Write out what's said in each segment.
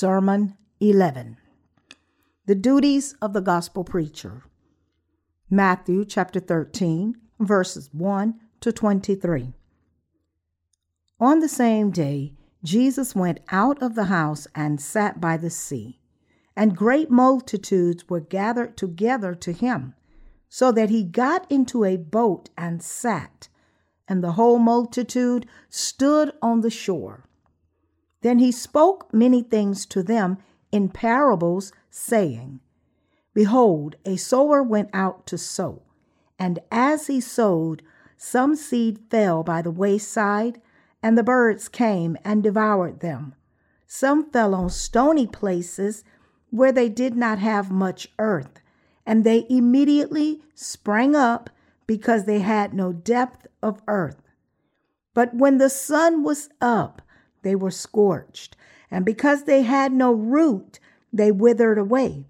Sermon 11 The Duties of the Gospel Preacher. Matthew chapter 13, verses 1 to 23. On the same day, Jesus went out of the house and sat by the sea, and great multitudes were gathered together to him, so that he got into a boat and sat, and the whole multitude stood on the shore. Then he spoke many things to them in parables, saying, Behold, a sower went out to sow, and as he sowed, some seed fell by the wayside, and the birds came and devoured them. Some fell on stony places where they did not have much earth, and they immediately sprang up because they had no depth of earth. But when the sun was up, they were scorched, and because they had no root, they withered away.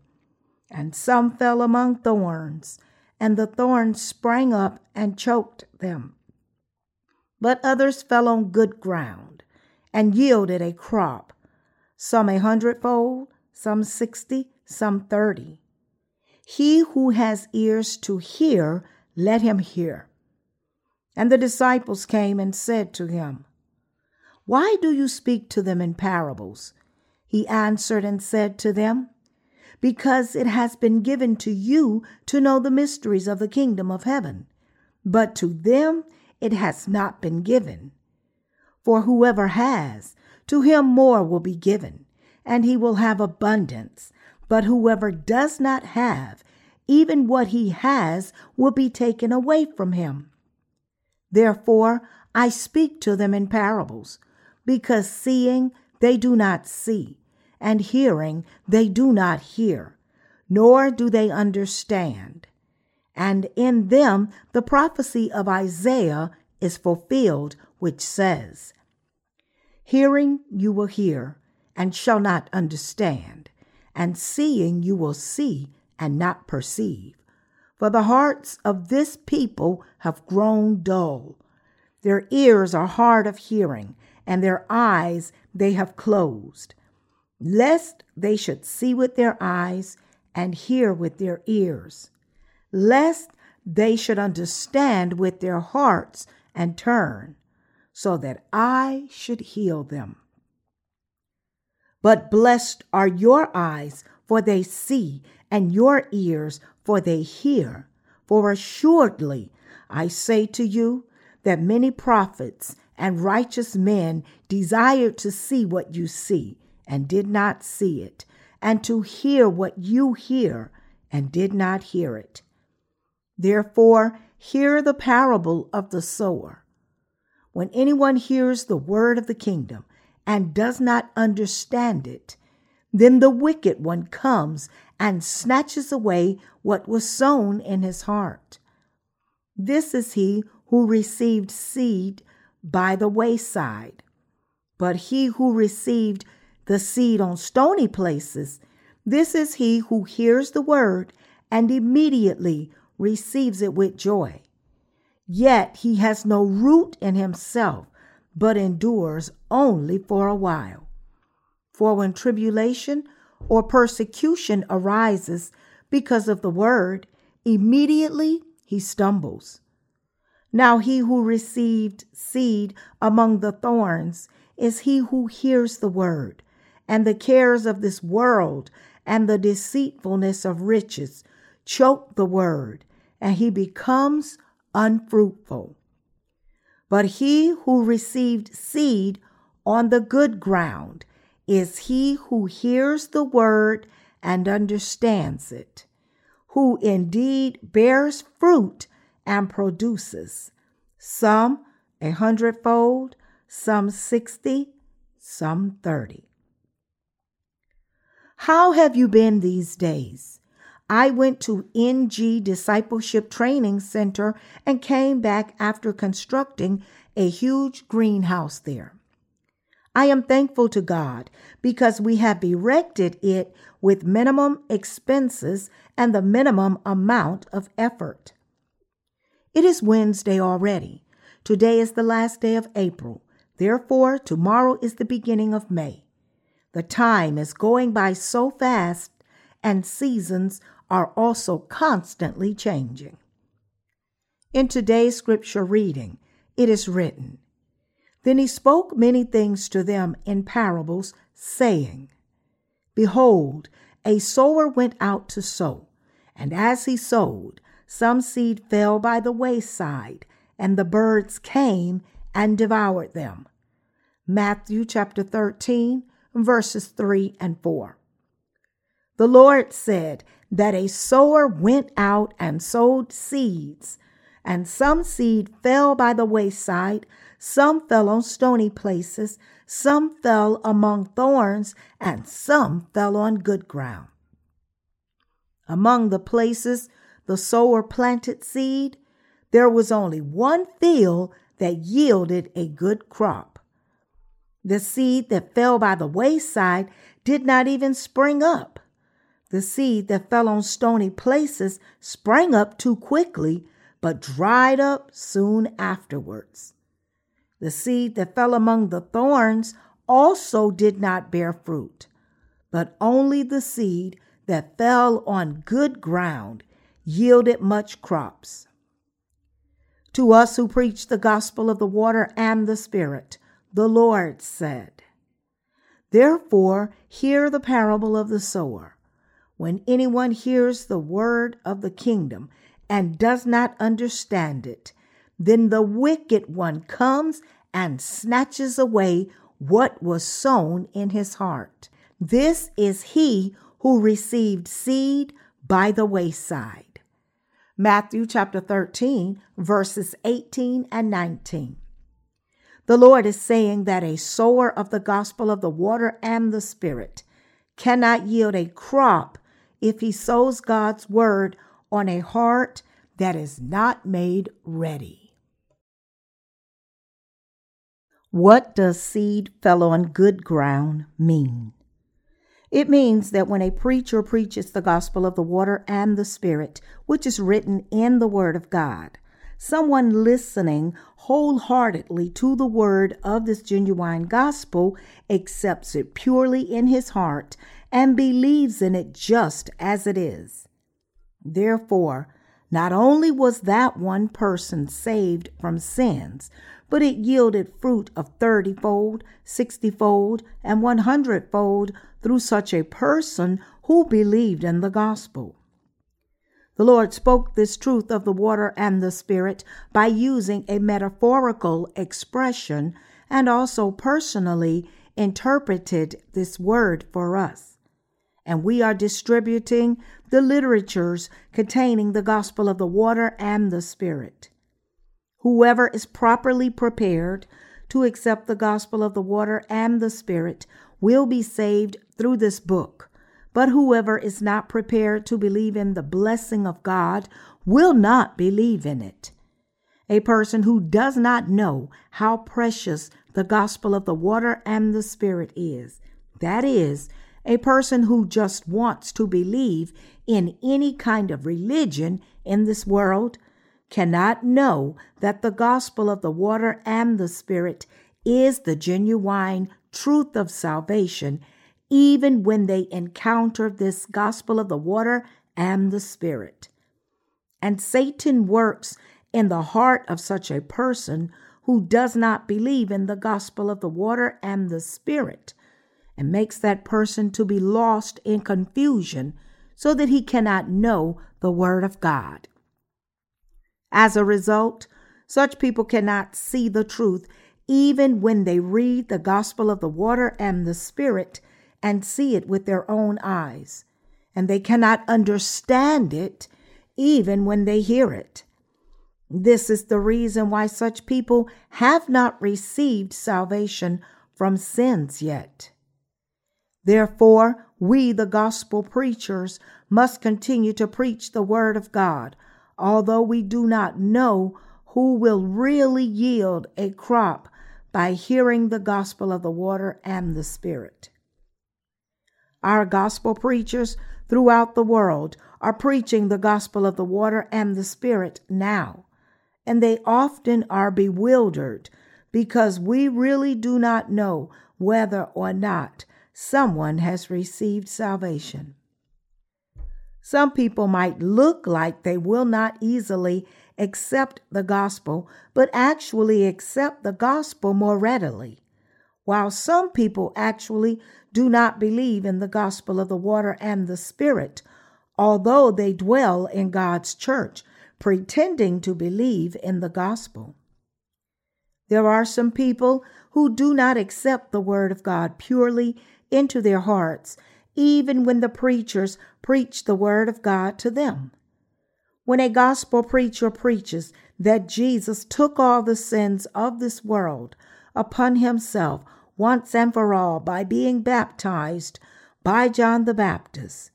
And some fell among thorns, and the thorns sprang up and choked them. But others fell on good ground and yielded a crop, some a hundredfold, some sixty, some thirty. He who has ears to hear, let him hear. And the disciples came and said to him, why do you speak to them in parables? He answered and said to them, Because it has been given to you to know the mysteries of the kingdom of heaven, but to them it has not been given. For whoever has, to him more will be given, and he will have abundance. But whoever does not have, even what he has will be taken away from him. Therefore, I speak to them in parables because seeing they do not see, and hearing they do not hear, nor do they understand. And in them the prophecy of Isaiah is fulfilled, which says, Hearing you will hear, and shall not understand, and seeing you will see, and not perceive. For the hearts of this people have grown dull. Their ears are hard of hearing, and their eyes they have closed, lest they should see with their eyes and hear with their ears, lest they should understand with their hearts and turn, so that I should heal them. But blessed are your eyes, for they see, and your ears, for they hear. For assuredly I say to you that many prophets and righteous men desired to see what you see and did not see it, and to hear what you hear and did not hear it. Therefore, hear the parable of the sower. When anyone hears the word of the kingdom and does not understand it, then the wicked one comes and snatches away what was sown in his heart. This is he who received seed by the wayside. But he who received the seed on stony places, this is he who hears the word and immediately receives it with joy. Yet he has no root in himself, but endures only for a while. For when tribulation or persecution arises because of the word, immediately he stumbles. Now he who received seed among the thorns is he who hears the word, and the cares of this world and the deceitfulness of riches choke the word, and he becomes unfruitful. But he who received seed on the good ground is he who hears the word and understands it, who indeed bears fruit and produces some a hundredfold, some sixty, some thirty. How have you been these days? I went to Inje Discipleship Training Center and came back after constructing a huge greenhouse there. I am thankful to God because we have erected it with minimum expenses and the minimum amount of effort. It is Wednesday already. Today is the last day of April. Therefore, tomorrow is the beginning of May. The time is going by so fast, and seasons are also constantly changing. In today's scripture reading, it is written, Then he spoke many things to them in parables, saying, Behold, a sower went out to sow, and as he sowed, some seed fell by the wayside, and the birds came and devoured them. Matthew chapter 13, verses 3 and 4. The Lord said that a sower went out and sowed seeds, and some seed fell by the wayside, some fell on stony places, some fell among thorns, and some fell on good ground. Among the places the sower planted seed, there was only one field that yielded a good crop. The seed that fell by the wayside did not even spring up. The seed that fell on stony places sprang up too quickly, but dried up soon afterwards. The seed that fell among the thorns also did not bear fruit, but only the seed that fell on good ground yielded much crops. To us who preach the gospel of the water and the Spirit, the Lord said, Therefore, hear the parable of the sower. When anyone hears the word of the kingdom and does not understand it, then the wicked one comes and snatches away what was sown in his heart. This is he who received seed by the wayside. Matthew chapter 13, verses 18 and 19. The Lord is saying that a sower of the gospel of the water and the Spirit cannot yield a crop if he sows God's word on a heart that is not made ready. What does seed fell on good ground mean? It means that when a preacher preaches the gospel of the water and the Spirit, which is written in the Word of God, someone listening wholeheartedly to the word of this genuine gospel accepts it purely in his heart and believes in it just as it is. Therefore, not only was that one person saved from sins, but it yielded fruit of thirtyfold, sixtyfold, and one hundredfold through such a person who believed in the gospel. The Lord spoke this truth of the water and the Spirit by using a metaphorical expression and also personally interpreted this word for us. And we are distributing the literatures containing the gospel of the water and the Spirit. Whoever is properly prepared to accept the gospel of the water and the Spirit will be saved through this book. But whoever is not prepared to believe in the blessing of God will not believe in it. A person who does not know how precious the gospel of the water and the Spirit is, that is, a person who just wants to believe in any kind of religion in this world, cannot know that the gospel of the water and the Spirit is the genuine truth of salvation, even when they encounter this gospel of the water and the Spirit. And Satan works in the heart of such a person who does not believe in the gospel of the water and the Spirit, and makes that person to be lost in confusion so that he cannot know the Word of God. As a result, such people cannot see the truth even when they read the gospel of the water and the Spirit and see it with their own eyes. And they cannot understand it even when they hear it. This is the reason why such people have not received salvation from sins yet. Therefore, we, the gospel preachers, must continue to preach the word of God although we do not know who will really yield a crop by hearing the gospel of the water and the Spirit. Our gospel preachers throughout the world are preaching the gospel of the water and the Spirit now, and they often are bewildered because we really do not know whether or not someone has received salvation. Some people might look like they will not easily accept the gospel, but actually accept the gospel more readily, while some people actually do not believe in the gospel of the water and the Spirit, although they dwell in God's church, pretending to believe in the gospel. There are some people who do not accept the word of God purely into their hearts, even when the preachers preach the word of God to them. When a gospel preacher preaches that Jesus took all the sins of this world upon himself once and for all by being baptized by John the Baptist,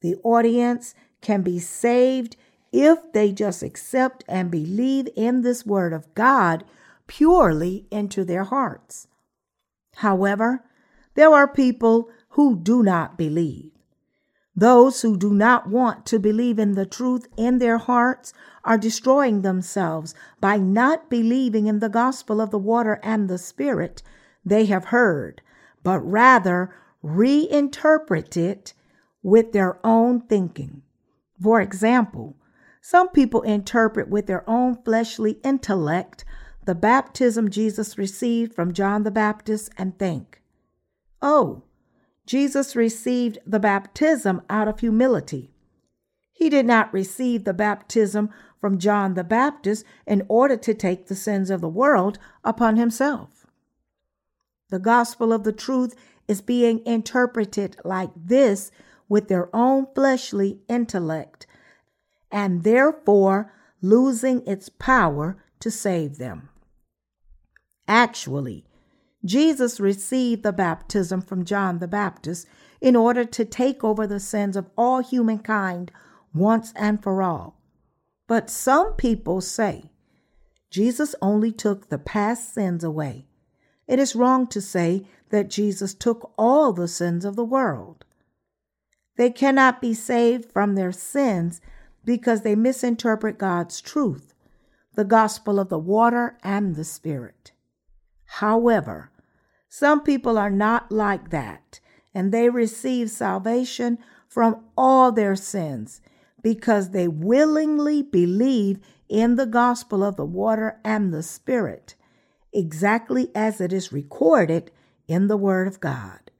the audience can be saved if they just accept and believe in this word of God purely into their hearts. However, there are people who do not believe. Those who do not want to believe in the truth in their hearts are destroying themselves by not believing in the gospel of the water and the spirit they have heard, but rather reinterpret it with their own thinking. For example, some people interpret with their own fleshly intellect the baptism Jesus received from John the Baptist and think, oh, Jesus received the baptism out of humility. He did not receive the baptism from John the Baptist in order to take the sins of the world upon himself. The gospel of the truth is being interpreted like this with their own fleshly intellect and therefore losing its power to save them. Actually, Jesus received the baptism from John the Baptist in order to take over the sins of all humankind once and for all. But some people say Jesus only took the past sins away. It is wrong to say that Jesus took all the sins of the world. They cannot be saved from their sins because they misinterpret God's truth, the gospel of the water and the Spirit. However, some people are not like that, and they receive salvation from all their sins because they willingly believe in the gospel of the water and the Spirit, exactly as it is recorded in the Word of God.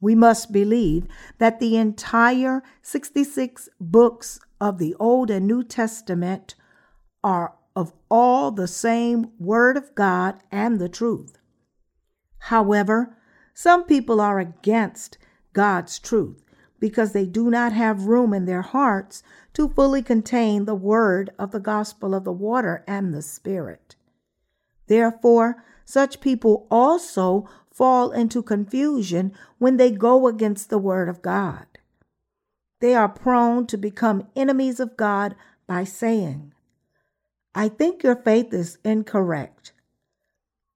We must believe that the entire 66 books of the Old and New Testament are of all the same Word of God and the truth. However, some people are against God's truth because they do not have room in their hearts to fully contain the word of the gospel of the water and the Spirit. Therefore, such people also fall into confusion when they go against the word of God. They are prone to become enemies of God by saying, I think your faith is incorrect.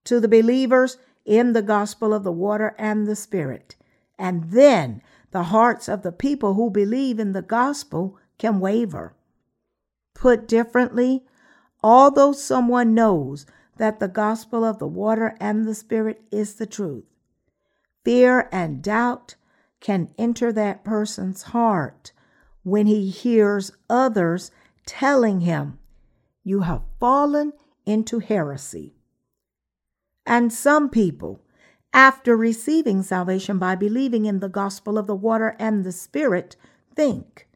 To the believers in the gospel of the water and the spirit, and then the hearts of the people who believe in the gospel can waver. Put differently, although someone knows that the gospel of the water and the spirit is the truth, fear and doubt can enter that person's heart when he hears others telling him you have fallen into heresy. And some people, after receiving salvation by believing in the gospel of the water and the Spirit, think,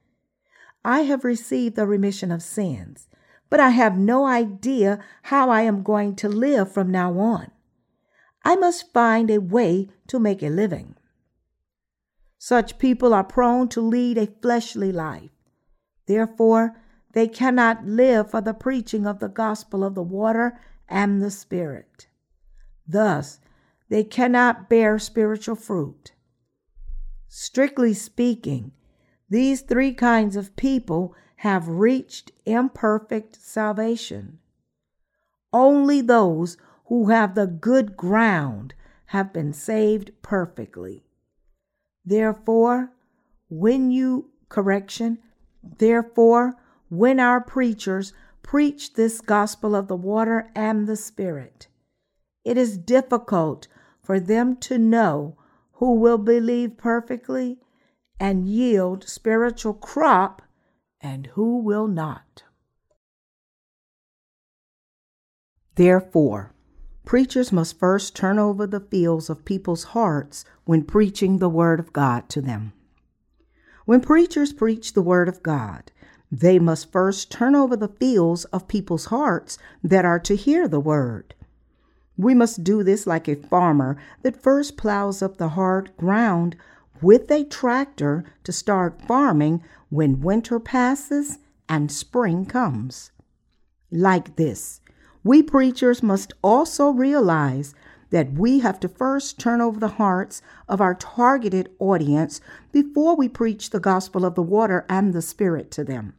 I have received the remission of sins, but I have no idea how I am going to live from now on. I must find a way to make a living. Such people are prone to lead a fleshly life. Therefore, they cannot live for the preaching of the gospel of the water and the Spirit. Thus, they cannot bear spiritual fruit. Strictly speaking, these three kinds of people have reached imperfect salvation. Only those who have the good ground have been saved perfectly. Therefore, when you, correction, therefore, when our preachers preach this gospel of the water and the Spirit. It is difficult for them to know who will believe perfectly and yield spiritual crop, and who will not. Therefore, preachers must first turn over the fields of people's hearts when preaching the Word of God to them. When preachers preach the Word of God, they must first turn over the fields of people's hearts that are to hear the Word. We must do this like a farmer that first plows up the hard ground with a tractor to start farming when winter passes and spring comes. Like this, we preachers must also realize that we have to first turn over the hearts of our targeted audience before we preach the gospel of the water and the Spirit to them.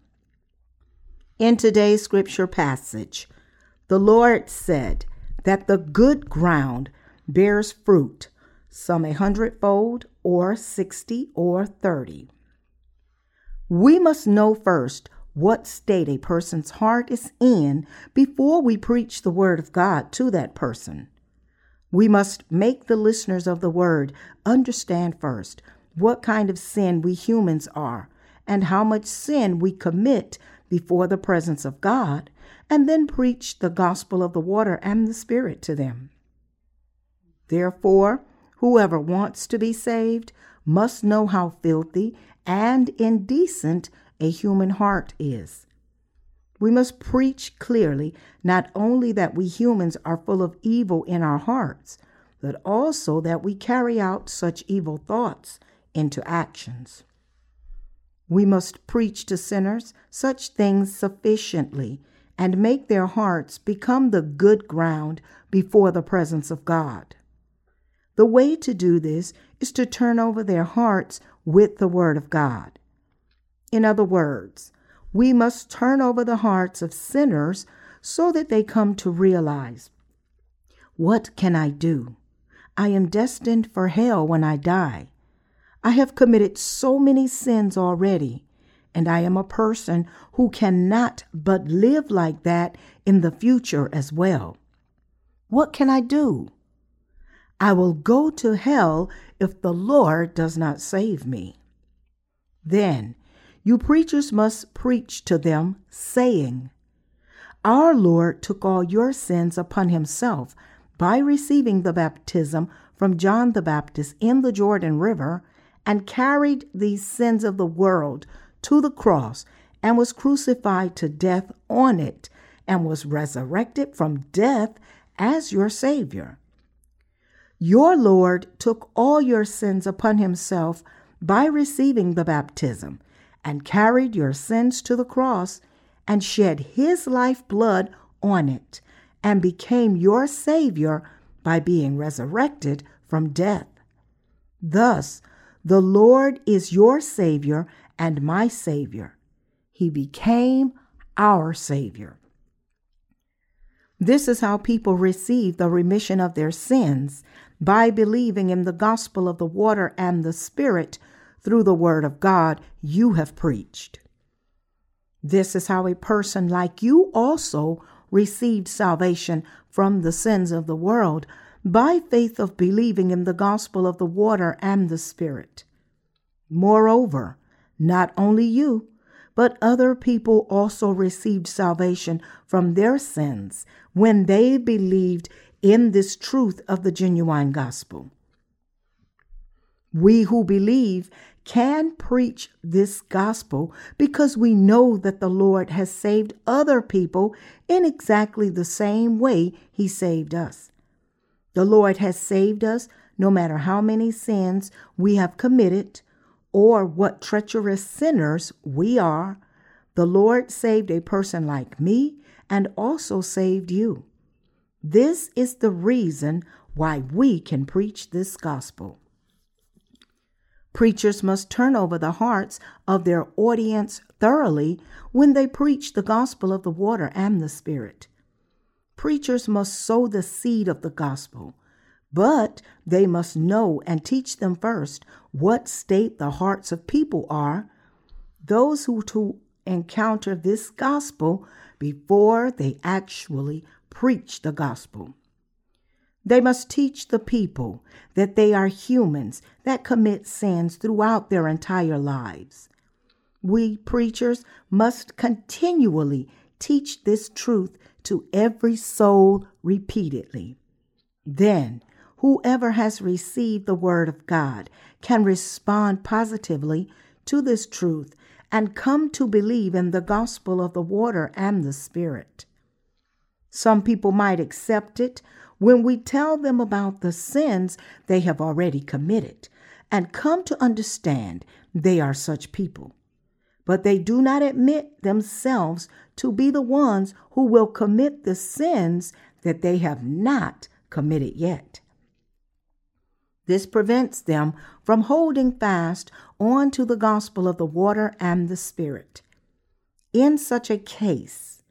In today's scripture passage, the Lord said that the good ground bears fruit, some a hundredfold, or sixty, or thirty. We must know first what state a person's heart is in before we preach the Word of God to that person. We must make the listeners of the Word understand first what kind of sin we humans are and how much sin we commit before the presence of God, and then preach the gospel of the water and the Spirit to them. Therefore, whoever wants to be saved must know how filthy and indecent a human heart is. We must preach clearly not only that we humans are full of evil in our hearts, but also that we carry out such evil thoughts into actions. We must preach to sinners such things sufficiently and make their hearts become the good ground before the presence of God. The way to do this is to turn over their hearts with the Word of God. In other words, we must turn over the hearts of sinners so that they come to realize what can I do? I am destined for hell when I die. I have committed so many sins already, and I am a person who cannot but live like that in the future as well. What can I do? I will go to hell if the Lord does not save me. Then you preachers must preach to them, saying, Our Lord took all your sins upon himself by receiving the baptism from John the Baptist in the Jordan River and carried these sins of the world to the cross and was crucified to death on it and was resurrected from death as your Savior. Your Lord took all your sins upon himself by receiving the baptism and carried your sins to the cross and shed his life blood on it and became your Savior by being resurrected from death. Thus, the Lord is your Savior and my Savior. He became our Savior. This is how people receive the remission of their sins by believing in the gospel of the water and the Spirit through the word of God you have preached. This is how a person like you also received salvation from the sins of the world by faith of believing in the gospel of the water and the Spirit. Moreover, not only you, but other people also received salvation from their sins when they believed in this truth of the genuine gospel. We who believe can preach this gospel because we know that the Lord has saved other people in exactly the same way He saved us. The Lord has saved us no matter how many sins we have committed or what treacherous sinners we are. The Lord saved a person like me and also saved you. This is the reason why we can preach this gospel. Preachers must turn over the hearts of their audience thoroughly when they preach the gospel of the water and the Spirit. Preachers must sow the seed of the gospel, but they must know and teach them first what state the hearts of people are, those who to encounter this gospel before they actually preach the gospel. They must teach the people that they are humans that commit sins throughout their entire lives. We preachers must continually teach this truth to every soul repeatedly. Then, whoever has received the Word of God can respond positively to this truth and come to believe in the gospel of the water and the Spirit. Some people might accept it when we tell them about the sins they have already committed and come to understand they are such people but they do not admit themselves to be the ones who will commit the sins that they have not committed yet. This prevents them from holding fast on to the gospel of the water and the Spirit. In such a case,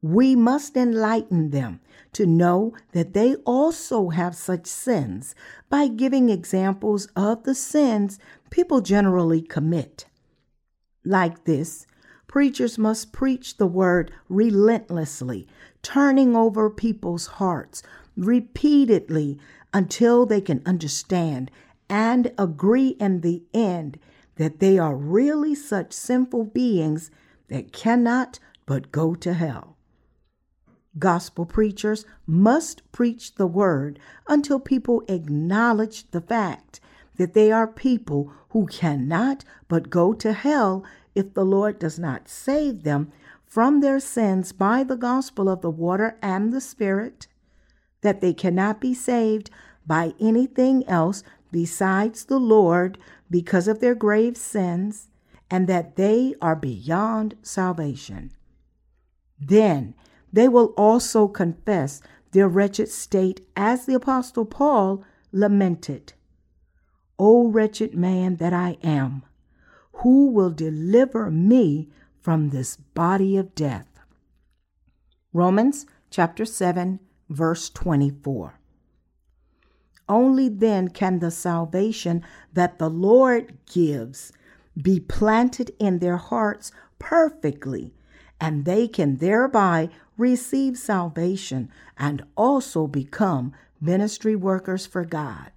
we must enlighten them to know that they also have such sins by giving examples of the sins people generally commit like this, preachers must preach the word relentlessly, turning over people's hearts repeatedly until they can understand and agree in the end that they are really such sinful beings that cannot but go to hell. Gospel preachers must preach the word until people acknowledge the fact that they are people who cannot but go to hell if the Lord does not save them from their sins by the gospel of the water and the Spirit, that they cannot be saved by anything else besides the Lord because of their grave sins, and that they are beyond salvation. Then they will also confess their wretched state as the Apostle Paul lamented. O wretched man that I am, who will deliver me from this body of death? Romans chapter 7, verse 24. Only then can the salvation that the Lord gives be planted in their hearts perfectly, and they can thereby receive salvation and also become ministry workers for God.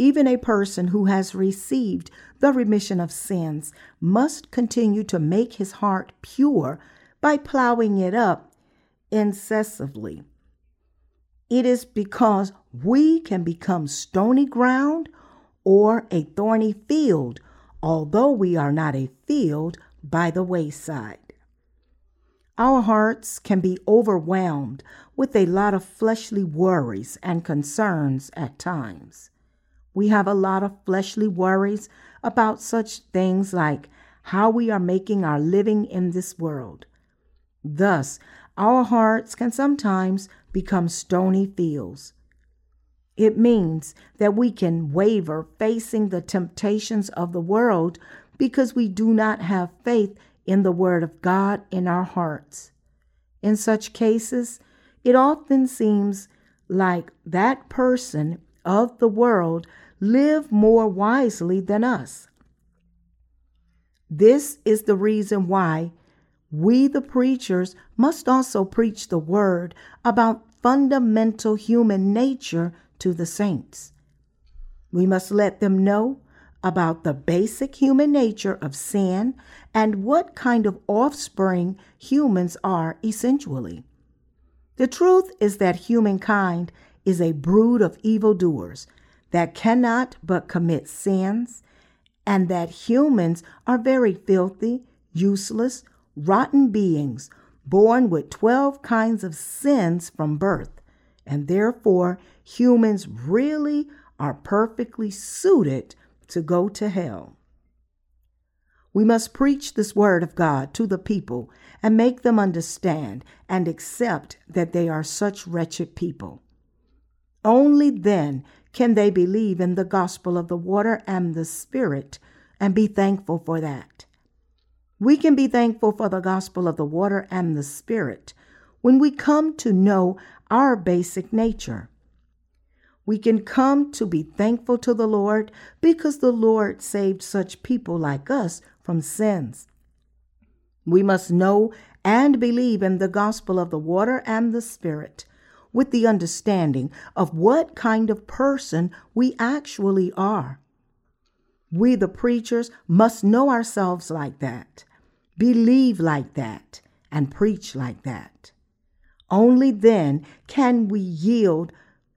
Even a person who has received the remission of sins must continue to make his heart pure by plowing it up incessantly. It is because we can become stony ground or a thorny field, although we are not a field by the wayside. Our hearts can be overwhelmed with a lot of fleshly worries and concerns at times. We have a lot of fleshly worries about such things like how we are making our living in this world. Thus, our hearts can sometimes become stony fields. It means that we can waver facing the temptations of the world because we do not have faith in the Word of God in our hearts. In such cases, it often seems like that person of the world live more wisely than us. This is the reason why we, the preachers, must also preach the word about fundamental human nature to the saints. We must let them know about the basic human nature of sin and what kind of offspring humans are essentially. The truth is that humankind is a brood of evildoers that cannot but commit sins, and that humans are very filthy, useless, rotten beings born with 12 kinds of sins from birth, and therefore humans really are perfectly suited to go to hell. We must preach this word of God to the people and make them understand and accept that they are such wretched people. Only then can they believe in the gospel of the water and the Spirit and be thankful for that. We can be thankful for the gospel of the water and the Spirit when we come to know our basic nature. We can come to be thankful to the Lord because the Lord saved such people like us from sins. We must know and believe in the gospel of the water and the Spirit with the understanding of what kind of person we actually are. We, the preachers, must know ourselves like that, believe like that, and preach like that. Only then can we yield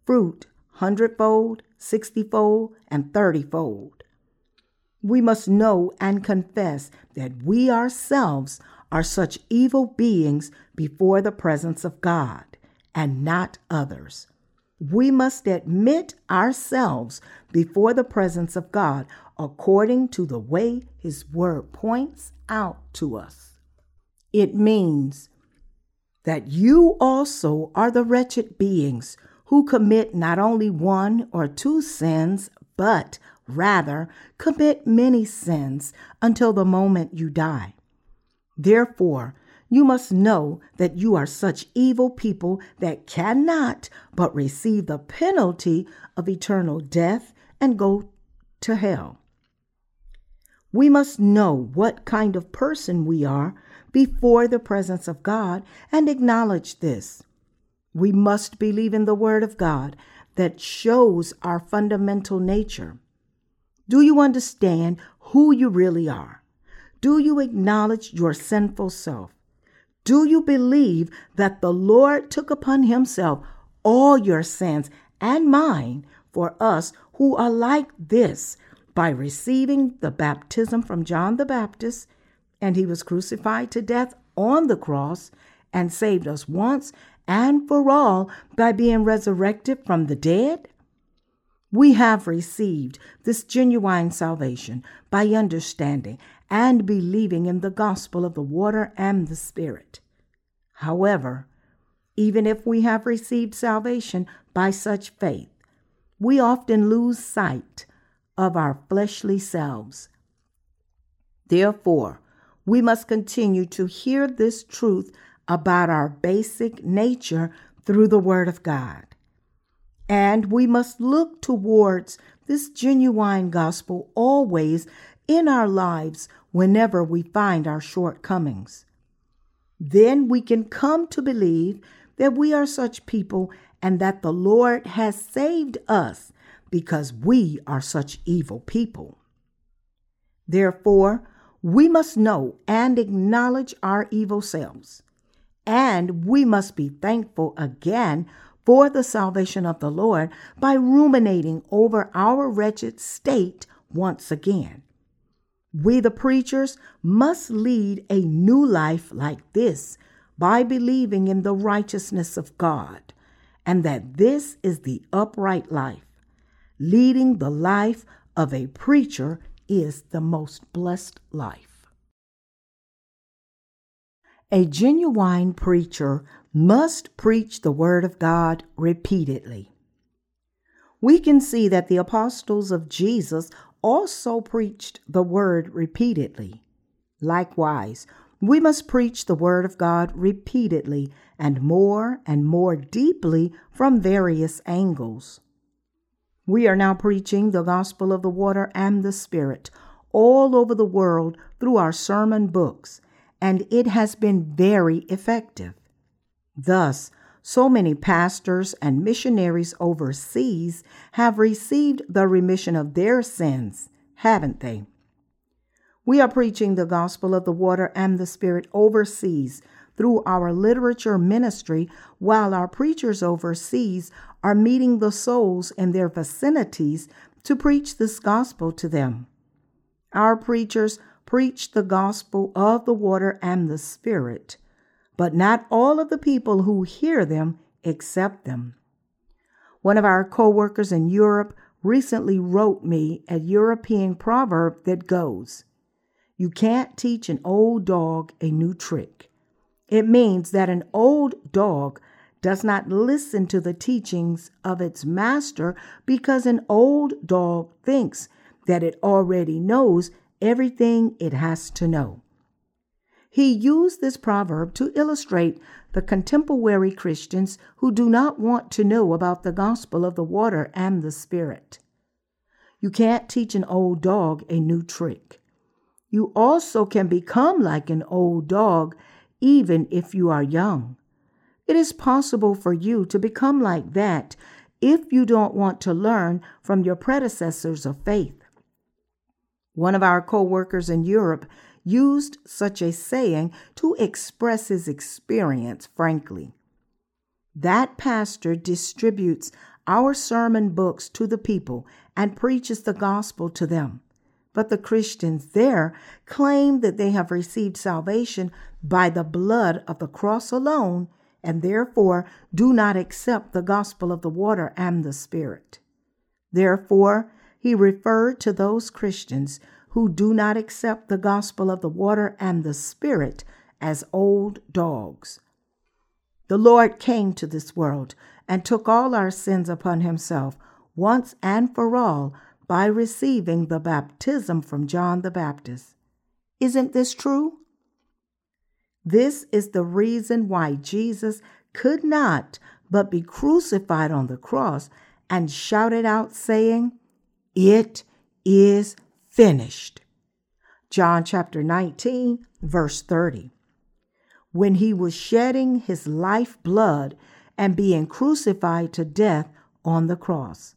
fruit hundredfold, sixtyfold, and thirtyfold. We must know and confess that we ourselves are such evil beings before the presence of God and not others. We must admit ourselves before the presence of God according to the way His Word points out to us. It means that you also are the wretched beings who commit not only one or two sins, but rather commit many sins until the moment you die. Therefore, you must know that you are such evil people that cannot but receive the penalty of eternal death and go to hell. We must know what kind of person we are before the presence of God and acknowledge this. We must believe in the Word of God that shows our fundamental nature. Do you understand who you really are? Do you acknowledge your sinful self? Do you believe that the Lord took upon himself all your sins and mine for us who are like this by receiving the baptism from John the Baptist, and he was crucified to death on the cross and saved us once and for all by being resurrected from the dead? We have received this genuine salvation by understanding and believing in the gospel of the water and the Spirit. However, even if we have received salvation by such faith, we often lose sight of our fleshly selves. Therefore, we must continue to hear this truth about our basic nature through the Word of God. And we must look towards this genuine gospel always in our lives whenever we find our shortcomings. Then we can come to believe that we are such people and that the Lord has saved us because we are such evil people. Therefore, we must know and acknowledge our evil selves, and we must be thankful again for the salvation of the Lord by ruminating over our wretched state once again. We, the preachers, must lead a new life like this by believing in the righteousness of God, and that this is the upright life. Leading the life of a preacher is the most blessed life. A genuine preacher must preach the Word of God repeatedly. We can see that the apostles of Jesus also preached the word repeatedly. Likewise, we must preach the word of God repeatedly and more and more deeply from various angles. We are now preaching the gospel of the water and the spirit all over the world through our sermon books, and it has been very effective. Thus, so many pastors and missionaries overseas have received the remission of their sins, haven't they? We are preaching the gospel of the water and the spirit overseas through our literature ministry, while our preachers overseas are meeting the souls in their vicinities to preach this gospel to them. Our preachers preach the gospel of the water and the spirit but not all of the people who hear them accept them. One of our co workers in Europe recently wrote me a European proverb that goes, You can't teach an old dog a new trick. It means that an old dog does not listen to the teachings of its master because an old dog thinks that it already knows everything it has to know. He used this proverb to illustrate the contemporary Christians who do not want to know about the gospel of the water and the Spirit. You can't teach an old dog a new trick. You also can become like an old dog even if you are young. It is possible for you to become like that if you don't want to learn from your predecessors of faith. One of our co workers in Europe used such a saying to express his experience frankly. That pastor distributes our sermon books to the people and preaches the gospel to them. But the Christians there claim that they have received salvation by the blood of the cross alone and therefore do not accept the gospel of the water and the Spirit. Therefore, he referred to those Christians who do not accept the gospel of the water and the Spirit as old dogs. The Lord came to this world and took all our sins upon himself once and for all by receiving the baptism from John the Baptist. Isn't this true? This is the reason why Jesus could not but be crucified on the cross and shouted out, saying, It is finished. John chapter 19, verse 30. When he was shedding his life blood and being crucified to death on the cross.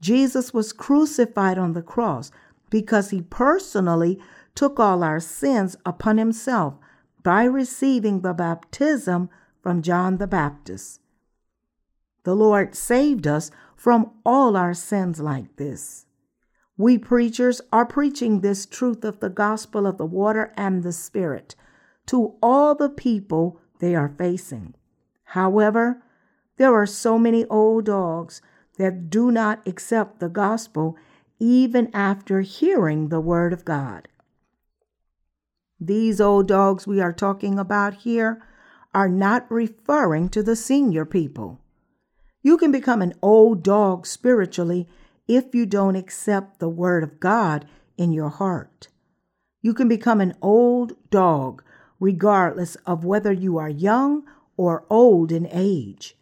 Jesus was crucified on the cross because he personally took all our sins upon himself by receiving the baptism from John the Baptist. The Lord saved us from all our sins like this. We preachers are preaching this truth of the gospel of the water and the Spirit to all the people they are facing. However, there are so many old dogs that do not accept the gospel even after hearing the word of God. These old dogs we are talking about here are not referring to the senior people. You can become an old dog spiritually if you don't accept the Word of God in your heart. You can become an old dog regardless of whether you are young or old in age.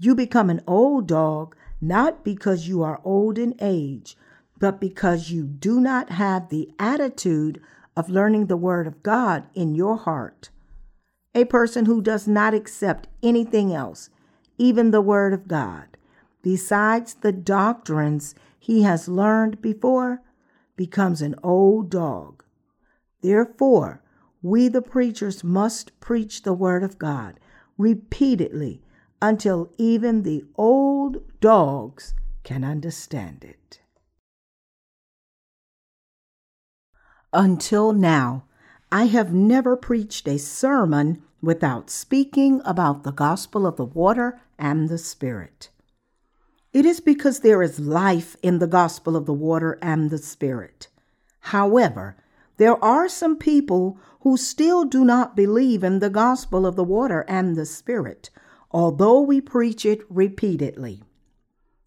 You become an old dog not because you are old in age, but because you do not have the attitude of learning the Word of God in your heart. A person who does not accept anything else, even the Word of God, besides the doctrines he has learned before, becomes an old dog. Therefore, we the preachers must preach the Word of God repeatedly until even the old dogs can understand it. Until now, I have never preached a sermon without speaking about the gospel of the water and the Spirit. It is because there is life in the gospel of the water and the Spirit. However, there are some people who still do not believe in the gospel of the water and the Spirit, although we preach it repeatedly.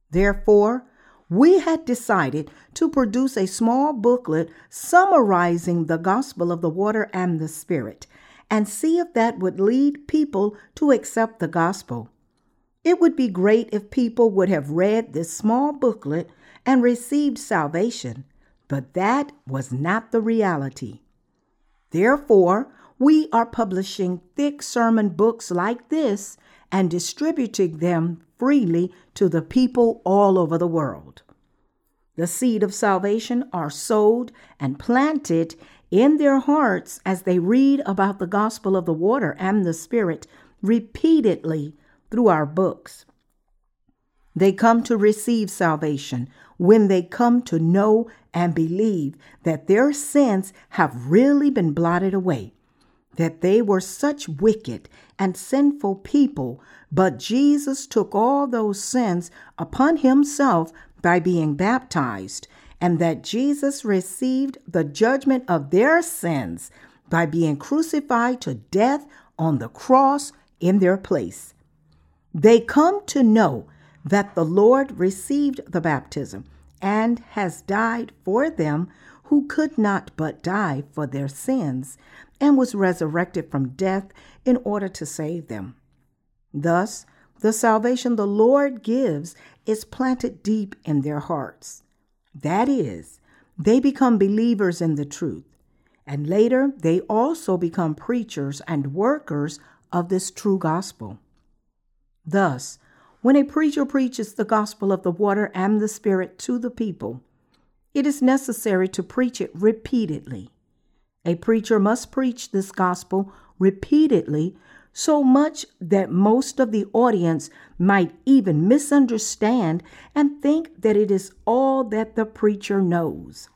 Therefore, we had decided to produce a small booklet summarizing the gospel of the water and the spirit and see if that would lead people to accept the gospel. It would be great if people would have read this small booklet and received salvation, but that was not the reality. Therefore, we are publishing thick sermon books like this and distributing them freely to the people all over the world. The seed of salvation are sowed and planted in their hearts as they read about the gospel of the water and the Spirit repeatedly through our books. They come to receive salvation when they come to know and believe that their sins have really been blotted away that they were such wicked and sinful people, but Jesus took all those sins upon himself by being baptized, and that Jesus received the judgment of their sins by being crucified to death on the cross in their place. They come to know that the Lord received the baptism and has died for them who could not but die for their sins, and was resurrected from death in order to save them. Thus, the salvation the Lord gives is planted deep in their hearts. That is, they become believers in the truth, and later they also become preachers and workers of this true gospel. Thus, when a preacher preaches the gospel of the water and the Spirit to the people, it is necessary to preach it repeatedly. A preacher must preach this gospel repeatedly so much that most of the audience might even misunderstand and think that it is all that the preacher knows.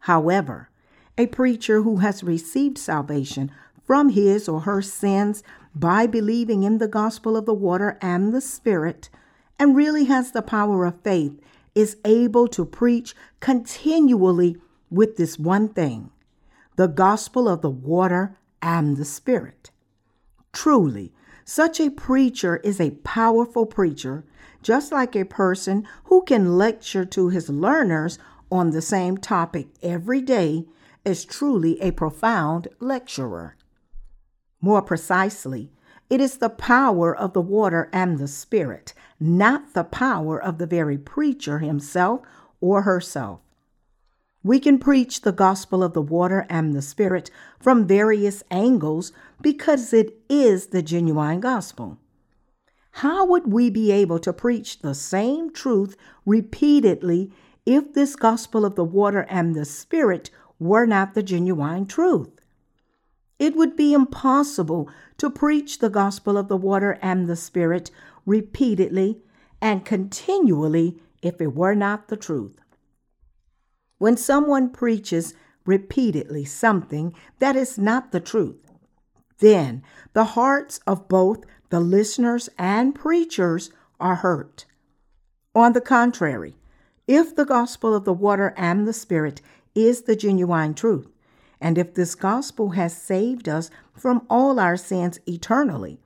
However, a preacher who has received salvation from his or her sins by believing in the gospel of the water and the Spirit and really has the power of faith is able to preach continually with this one thing the gospel of the water and the Spirit. Truly, such a preacher is a powerful preacher, just like a person who can lecture to his learners on the same topic every day is truly a profound lecturer. More precisely, it is the power of the water and the Spirit, not the power of the very preacher himself or herself. We can preach the gospel of the water and the Spirit from various angles because it is the genuine gospel. How would we be able to preach the same truth repeatedly if this gospel of the water and the Spirit were not the genuine truth? It would be impossible to preach the gospel of the water and the Spirit repeatedly and continually if it were not the truth. When someone preaches repeatedly something that is not the truth, then the hearts of both the listeners and preachers are hurt. On the contrary, if the gospel of the water and the Spirit is the genuine truth, and if this gospel has saved us from all our sins eternally,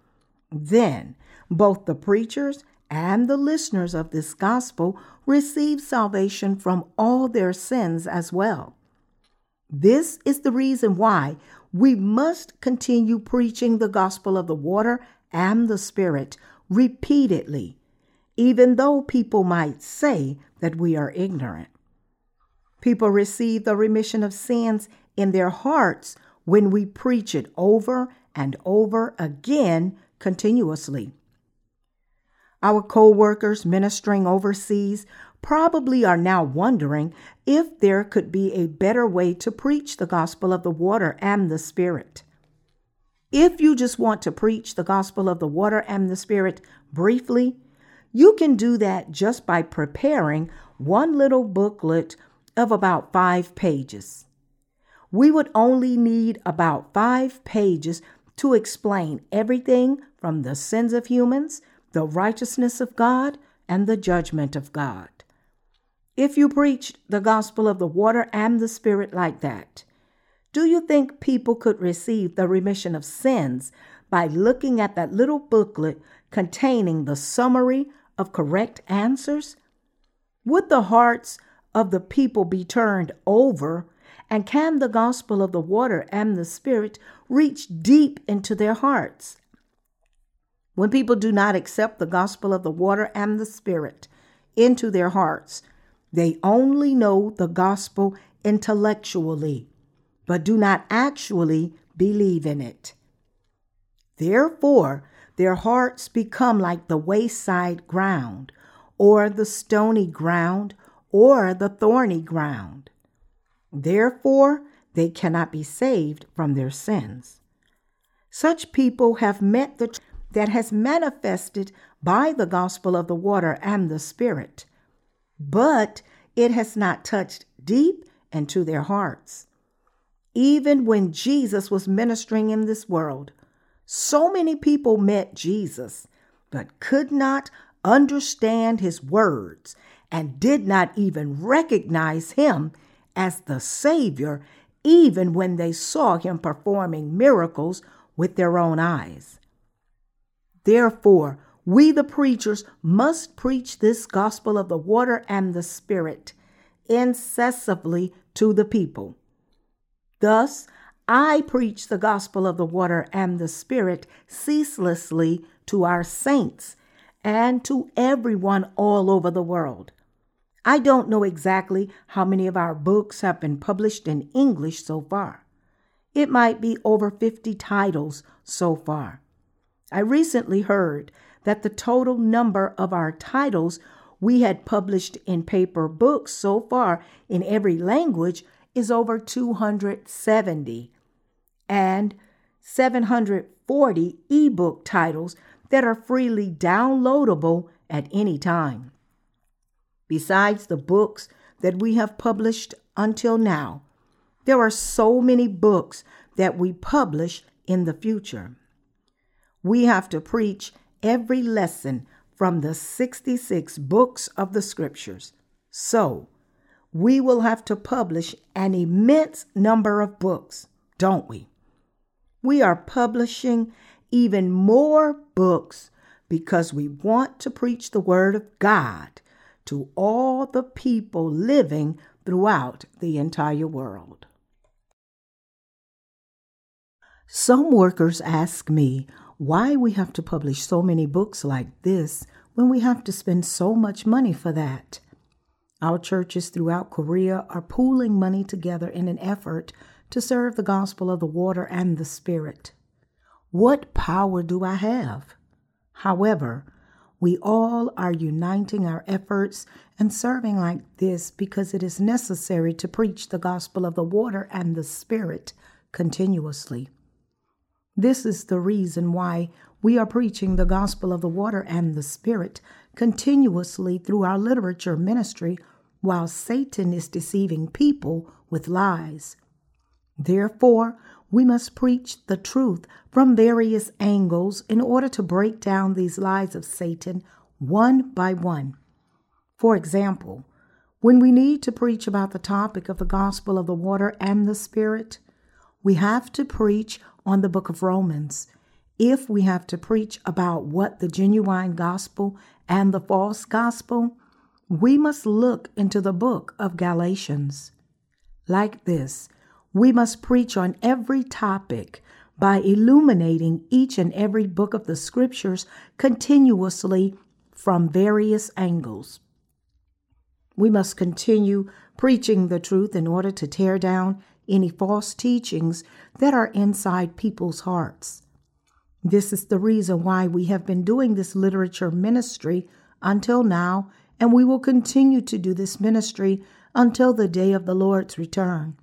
then both the preachers and the listeners of this gospel receive salvation from all their sins as well. This is the reason why we must continue preaching the gospel of the water and the Spirit repeatedly, even though people might say that we are ignorant. People receive the remission of sins in their hearts when we preach it over and over again continuously. Our co workers ministering overseas probably are now wondering if there could be a better way to preach the gospel of the water and the Spirit. If you just want to preach the gospel of the water and the Spirit briefly, you can do that just by preparing one little booklet of about five pages. We would only need about five pages to explain everything from the sins of humans the righteousness of God and the judgment of God. If you preached the gospel of the water and the Spirit like that, do you think people could receive the remission of sins by looking at that little booklet containing the summary of correct answers? Would the hearts of the people be turned over? And can the gospel of the water and the Spirit reach deep into their hearts when people do not accept the gospel of the water and the Spirit into their hearts, they only know the gospel intellectually, but do not actually believe in it. Therefore, their hearts become like the wayside ground, or the stony ground, or the thorny ground. Therefore, they cannot be saved from their sins. Such people have met the that has manifested by the gospel of the water and the Spirit, but it has not touched deep into their hearts. Even when Jesus was ministering in this world, so many people met Jesus, but could not understand his words and did not even recognize him as the Savior, even when they saw him performing miracles with their own eyes. Therefore, we, the preachers, must preach this gospel of the water and the Spirit incessantly to the people. Thus, I preach the gospel of the water and the Spirit ceaselessly to our saints and to everyone all over the world. I don't know exactly how many of our books have been published in English so far. It might be over 50 titles so far. I recently heard that the total number of our titles we had published in paper books so far in every language is over 270 and 740 ebook titles that are freely downloadable at any time. Besides the books that we have published until now, there are so many books that we publish in the future. We have to preach every lesson from the 66 books of the scriptures. So, we will have to publish an immense number of books, don't we? We are publishing even more books because we want to preach the Word of God to all the people living throughout the entire world. Some workers ask me why we have to publish so many books like this when we have to spend so much money for that. Our churches throughout Korea are pooling money together in an effort to serve the gospel of the water and the Spirit. What power do I have? However, we all are uniting our efforts and serving like this because it is necessary to preach the gospel of the water and the Spirit continuously. This is the reason why we are preaching the gospel of the water and the Spirit continuously through our literature ministry while Satan is deceiving people with lies. Therefore, we must preach the truth from various angles in order to break down these lies of Satan one by one. For example, when we need to preach about the topic of the gospel of the water and the Spirit, we have to preach on the book of Romans. If we have to preach about what the genuine gospel and the false gospel, we must look into the book of Galatians. Like this, we must preach on every topic by illuminating each and every book of the scriptures continuously from various angles. We must continue preaching the truth in order to tear down any false teachings that are inside people's hearts. This is the reason why we have been doing this literature ministry until now, and we will continue to do this ministry until the day of the Lord's return.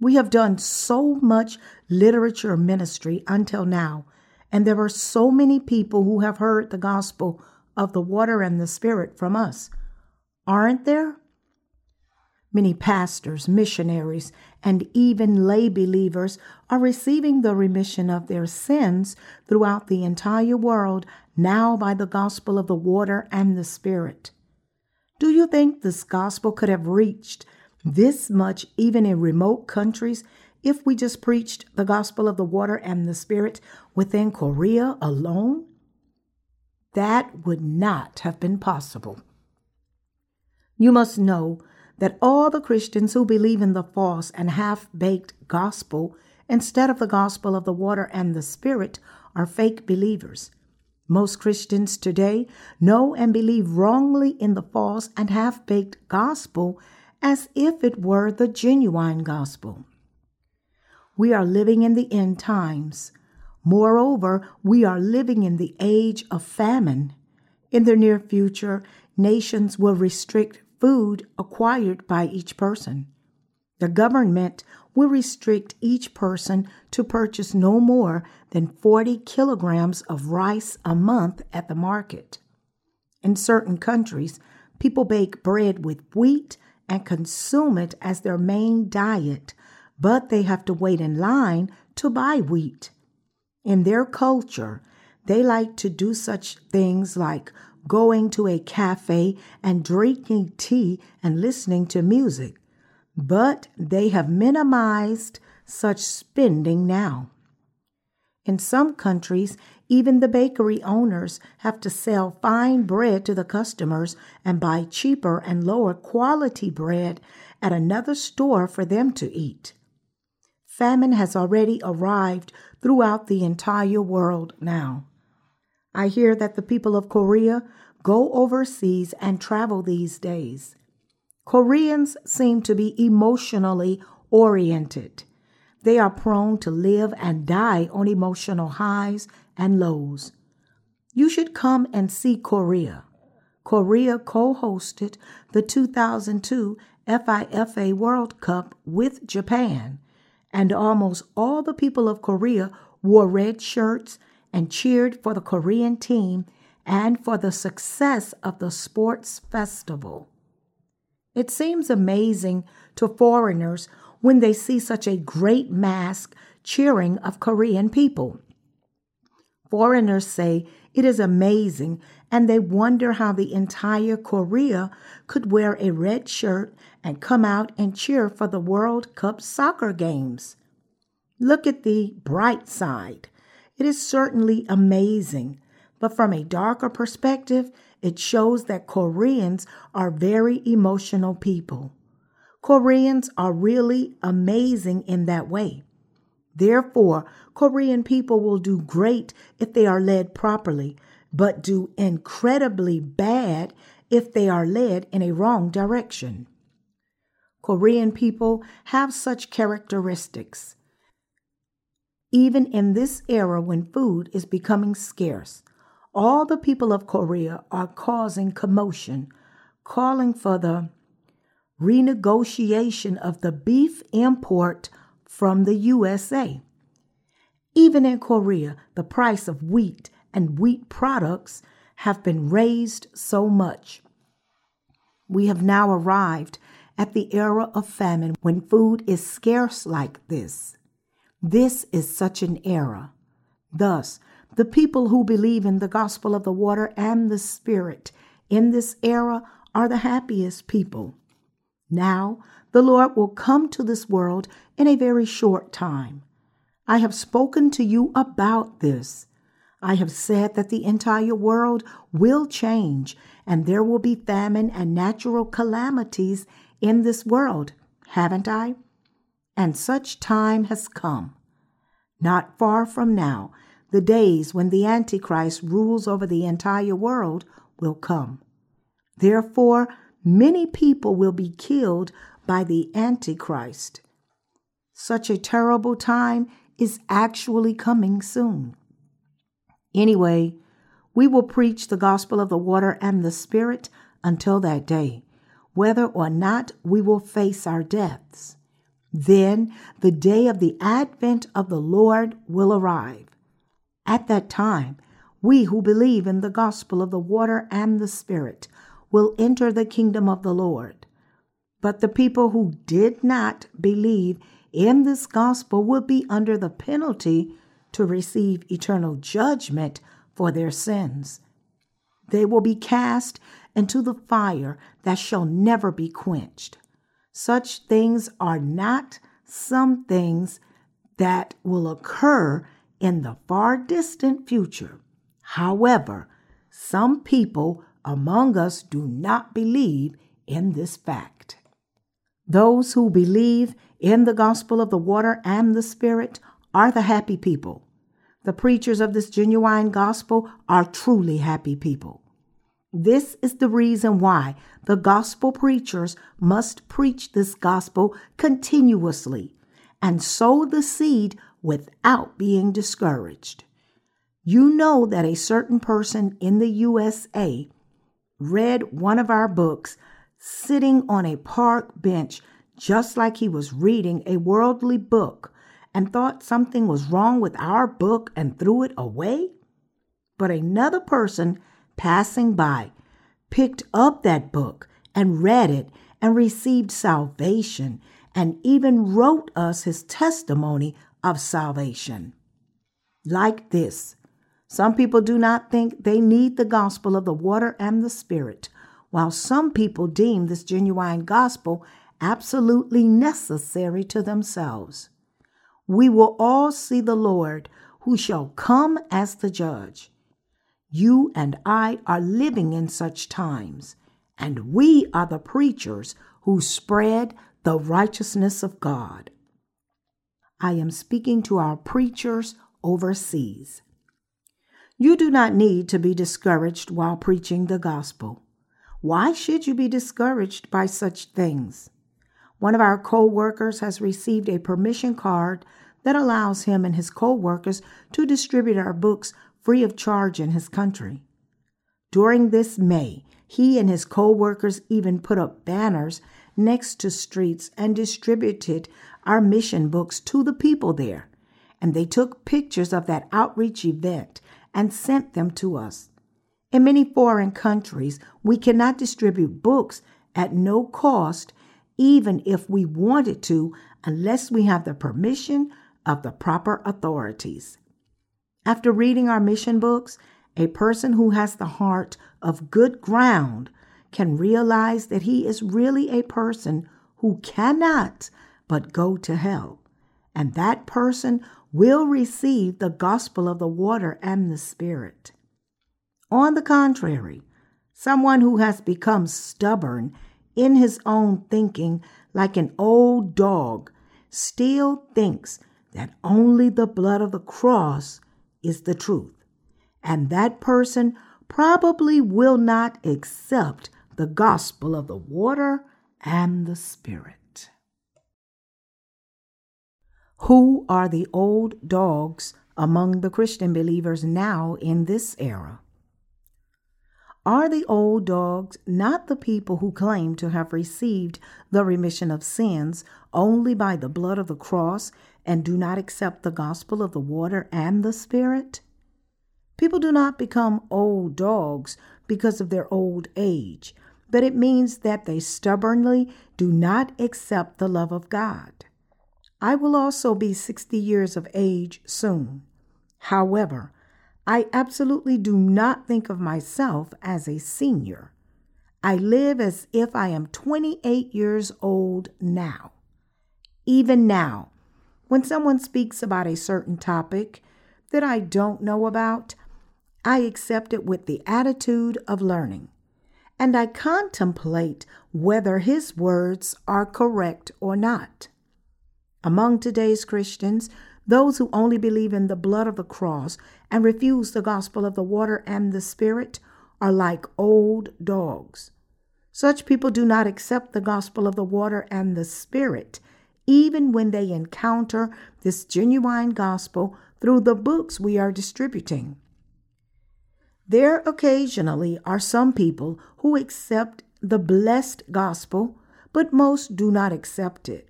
We have done so much literature ministry until now, and there are so many people who have heard the gospel of the water and the spirit from us. Aren't there? Many pastors, missionaries, and even lay believers are receiving the remission of their sins throughout the entire world now by the gospel of the water and the Spirit. Do you think this gospel could have reached this much even in remote countries if we just preached the gospel of the water and the Spirit within Korea alone? That would not have been possible. You must know that all the Christians who believe in the false and half baked gospel instead of the gospel of the water and the Spirit are fake believers. Most Christians today know and believe wrongly in the false and half baked gospel as if it were the genuine gospel. We are living in the end times. Moreover, we are living in the age of famine. In the near future, nations will restrict food acquired by each person. The government will restrict each person to purchase no more than 40 kilograms of rice a month at the market. In certain countries, people bake bread with wheat and consume it as their main diet, but they have to wait in line to buy wheat. In their culture, they like to do such things like going to a cafe and drinking tea and listening to music, but they have minimized such spending now. In some countries, even the bakery owners have to sell fine bread to the customers and buy cheaper and lower quality bread at another store for them to eat. Famine has already arrived throughout the entire world now. I hear that the people of Korea go overseas and travel these days. Koreans seem to be emotionally oriented. They are prone to live and die on emotional highs and lows. You should come and see Korea. Korea co hosted the 2002 FIFA World Cup with Japan, and almost all the people of Korea wore red shirts and cheered for the Korean team and for the success of the sports festival. It seems amazing to foreigners when they see such a great mass cheering of Korean people. Foreigners say it is amazing and they wonder how the entire Korea could wear a red shirt and come out and cheer for the World Cup soccer games. Look at the bright side. It is certainly amazing, but from a darker perspective, it shows that Koreans are very emotional people. Koreans are really amazing in that way. Therefore, Korean people will do great if they are led properly, but do incredibly bad if they are led in a wrong direction. Korean people have such characteristics. Even in this era when food is becoming scarce, all the people of Korea are causing commotion, calling for the renegotiation of the beef import from the USA. Even in Korea, the price of wheat and wheat products have been raised so much. We have now arrived at the era of famine when food is scarce like this. This is such an era. Thus, the people who believe in the gospel of the water and the Spirit in this era are the happiest people. Now, the Lord will come to this world in a very short time. I have spoken to you about this. I have said that the entire world will change and there will be famine and natural calamities in this world, haven't I? And such time has come. Not far from now, the days when the Antichrist rules over the entire world will come. Therefore, many people will be killed by the Antichrist. Such a terrible time is actually coming soon. Anyway, we will preach the gospel of the water and the Spirit until that day, whether or not we will face our deaths. Then the day of the advent of the Lord will arrive. At that time, we who believe in the gospel of the water and the Spirit will enter the kingdom of the Lord. But the people who did not believe in this gospel will be under the penalty to receive eternal judgment for their sins. They will be cast into the fire that shall never be quenched. Such things are not some things that will occur in the far distant future. However, some people among us do not believe in this fact. Those who believe in the gospel of the water and the Spirit are the happy people. The preachers of this genuine gospel are truly happy people. This is the reason why the gospel preachers must preach this gospel continuously and sow the seed without being discouraged. You know that a certain person in the USA read one of our books sitting on a park bench just like he was reading a worldly book and thought something was wrong with our book and threw it away? But another person passing by picked up that book and read it and received salvation and even wrote us his testimony of salvation. Like this, some people do not think they need the gospel of the water and the spirit, while some people deem this genuine gospel absolutely necessary to themselves we will all see the Lord, who shall come as the judge. You and I are living in such times, and we are the preachers who spread the righteousness of God. I am speaking to our preachers overseas. You do not need to be discouraged while preaching the gospel. Why should you be discouraged by such things? One of our co workers has received a permission card that allows him and his co workers to distribute our books free of charge in his country. During this May, he and his co workers even put up banners next to streets and distributed our mission books to the people there. And they took pictures of that outreach event and sent them to us. In many foreign countries, we cannot distribute books at no cost, even if we wanted to, unless we have the permission of the proper authorities. After reading our mission books, a person who has the heart of good ground can realize that he is really a person who cannot but go to hell. And that person will receive the gospel of the water and the Spirit. On the contrary, someone who has become stubborn in his own thinking, like an old dog, still thinks that only the blood of the cross is the truth. And that person probably will not accept the gospel of the water and the Spirit. Who are the old dogs among the Christian believers now in this era? Are the old dogs not the people who claim to have received the remission of sins only by the blood of the cross and do not accept the gospel of the water and the Spirit? People do not become old dogs because of their old age, but it means that they stubbornly do not accept the love of God. I will also be 60 years of age soon. However, I absolutely do not think of myself as a senior. I live as if I am 28 years old now. Even now, when someone speaks about a certain topic that I don't know about, I accept it with the attitude of learning, and I contemplate whether his words are correct or not. Among today's Christians, those who only believe in the blood of the cross and refuse the gospel of the water and the Spirit are like old dogs. Such people do not accept the gospel of the water and the Spirit, even when they encounter this genuine gospel through the books we are distributing. There occasionally are some people who accept the blessed gospel, but most do not accept it.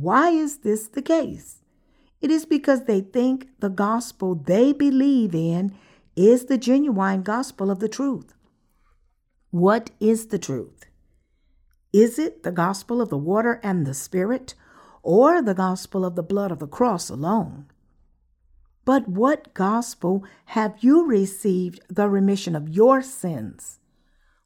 Why is this the case? It is because they think the gospel they believe in is the genuine gospel of the truth. What is the truth? Is it the gospel of the water and the Spirit, or the gospel of the blood of the cross alone? But what gospel have you received the remission of your sins?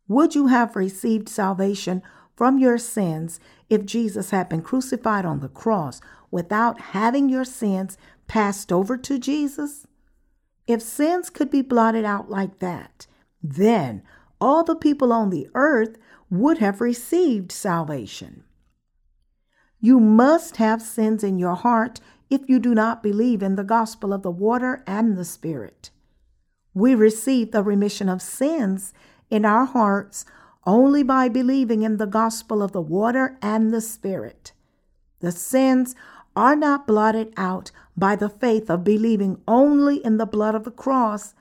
Would you have received salvation from your sins if Jesus had been crucified on the cross without having your sins passed over to Jesus? If sins could be blotted out like that, then all the people on the earth would have received salvation. You must have sins in your heart if you do not believe in the gospel of the water and the Spirit. We receive the remission of sins in our hearts only by believing in the gospel of the water and the Spirit. The sins are not blotted out by the faith of believing only in the blood of the cross,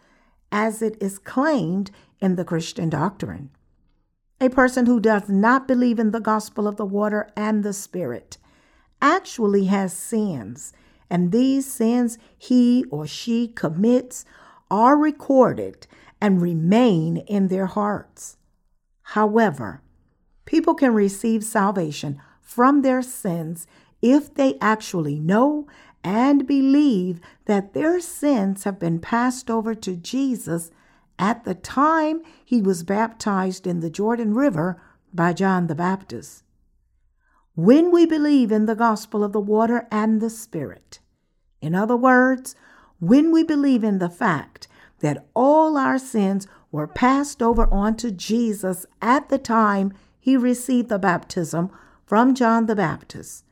as it is claimed in the Christian doctrine. A person who does not believe in the gospel of the water and the Spirit actually has sins, and these sins he or she commits are recorded and remain in their hearts. However, people can receive salvation from their sins if they actually know and believe that their sins have been passed over to Jesus at the time he was baptized in the Jordan River by John the Baptist. When we believe in the gospel of the water and the Spirit, in other words, when we believe in the fact that all our sins were passed over onto Jesus at the time he received the baptism from John the Baptist,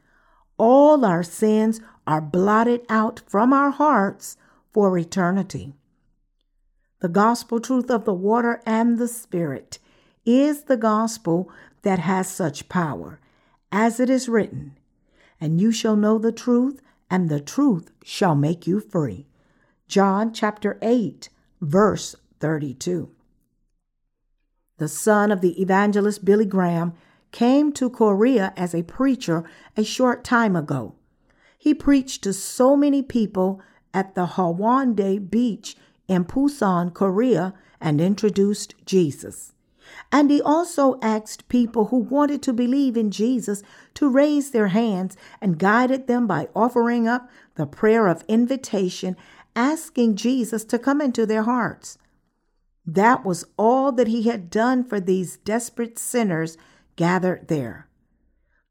all our sins are blotted out from our hearts for eternity. The gospel truth of the water and the Spirit is the gospel that has such power, as it is written, and you shall know the truth, and the truth shall make you free. John chapter 8, verse 32. The son of the evangelist Billy Graham came to Korea as a preacher a short time ago. He preached to so many people at the Hwanghae Beach in Busan, Korea, and introduced Jesus. And he also asked people who wanted to believe in Jesus to raise their hands and guided them by offering up the prayer of invitation, asking Jesus to come into their hearts. That was all that he had done for these desperate sinners gathered there.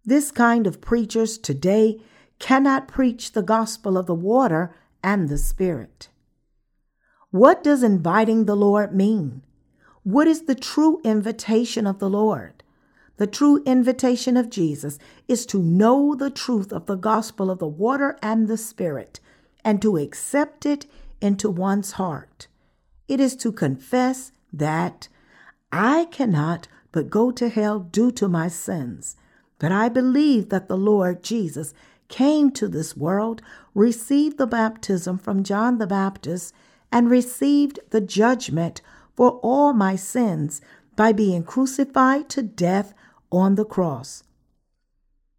This kind of preachers today cannot preach the gospel of the water and the Spirit. What does inviting the Lord mean? What is the true invitation of the Lord? The true invitation of Jesus is to know the truth of the gospel of the water and the Spirit and to accept it into one's heart. It is to confess that I cannot but go to hell due to my sins. But I believe that the Lord Jesus came to this world, received the baptism from John the Baptist, and received the judgment for all my sins by being crucified to death on the cross.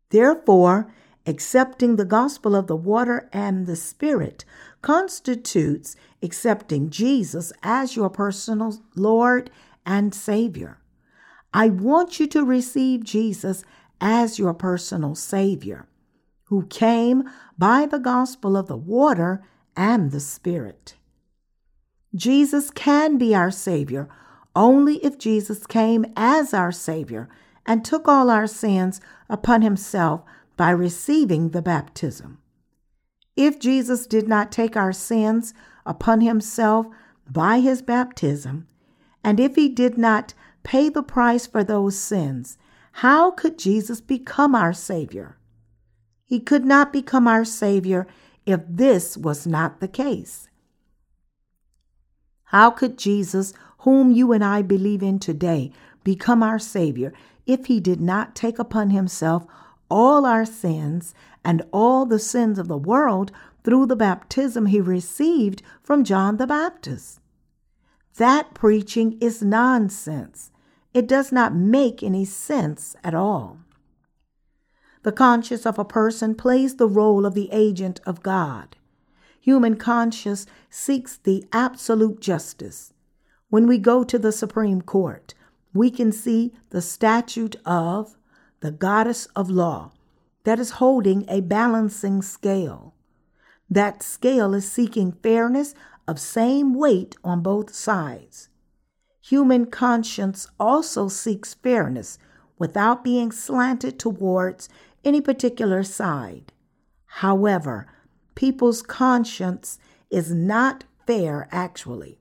Therefore, accepting the gospel of the water and the Spirit constitutes accepting Jesus as your personal Lord and Savior. I want you to receive Jesus as your personal Savior, who came by the gospel of the water and the Spirit. Jesus can be our Savior only if Jesus came as our Savior and took all our sins upon himself by receiving the baptism. If Jesus did not take our sins upon himself by his baptism, and if he did not pay the price for those sins, how could Jesus become our Savior? He could not become our Savior if this was not the case. How could Jesus, whom you and I believe in today, become our Savior if he did not take upon himself all our sins and all the sins of the world through the baptism he received from John the Baptist? That preaching is nonsense. It does not make any sense at all. The conscience of a person plays the role of the agent of God. Human conscience seeks the absolute justice. When we go to the Supreme Court, we can see the statute of the goddess of law that is holding a balancing scale. That scale is seeking fairness of same weight on both sides. Human conscience also seeks fairness without being slanted towards any particular side. However, people's conscience is not fair, actually.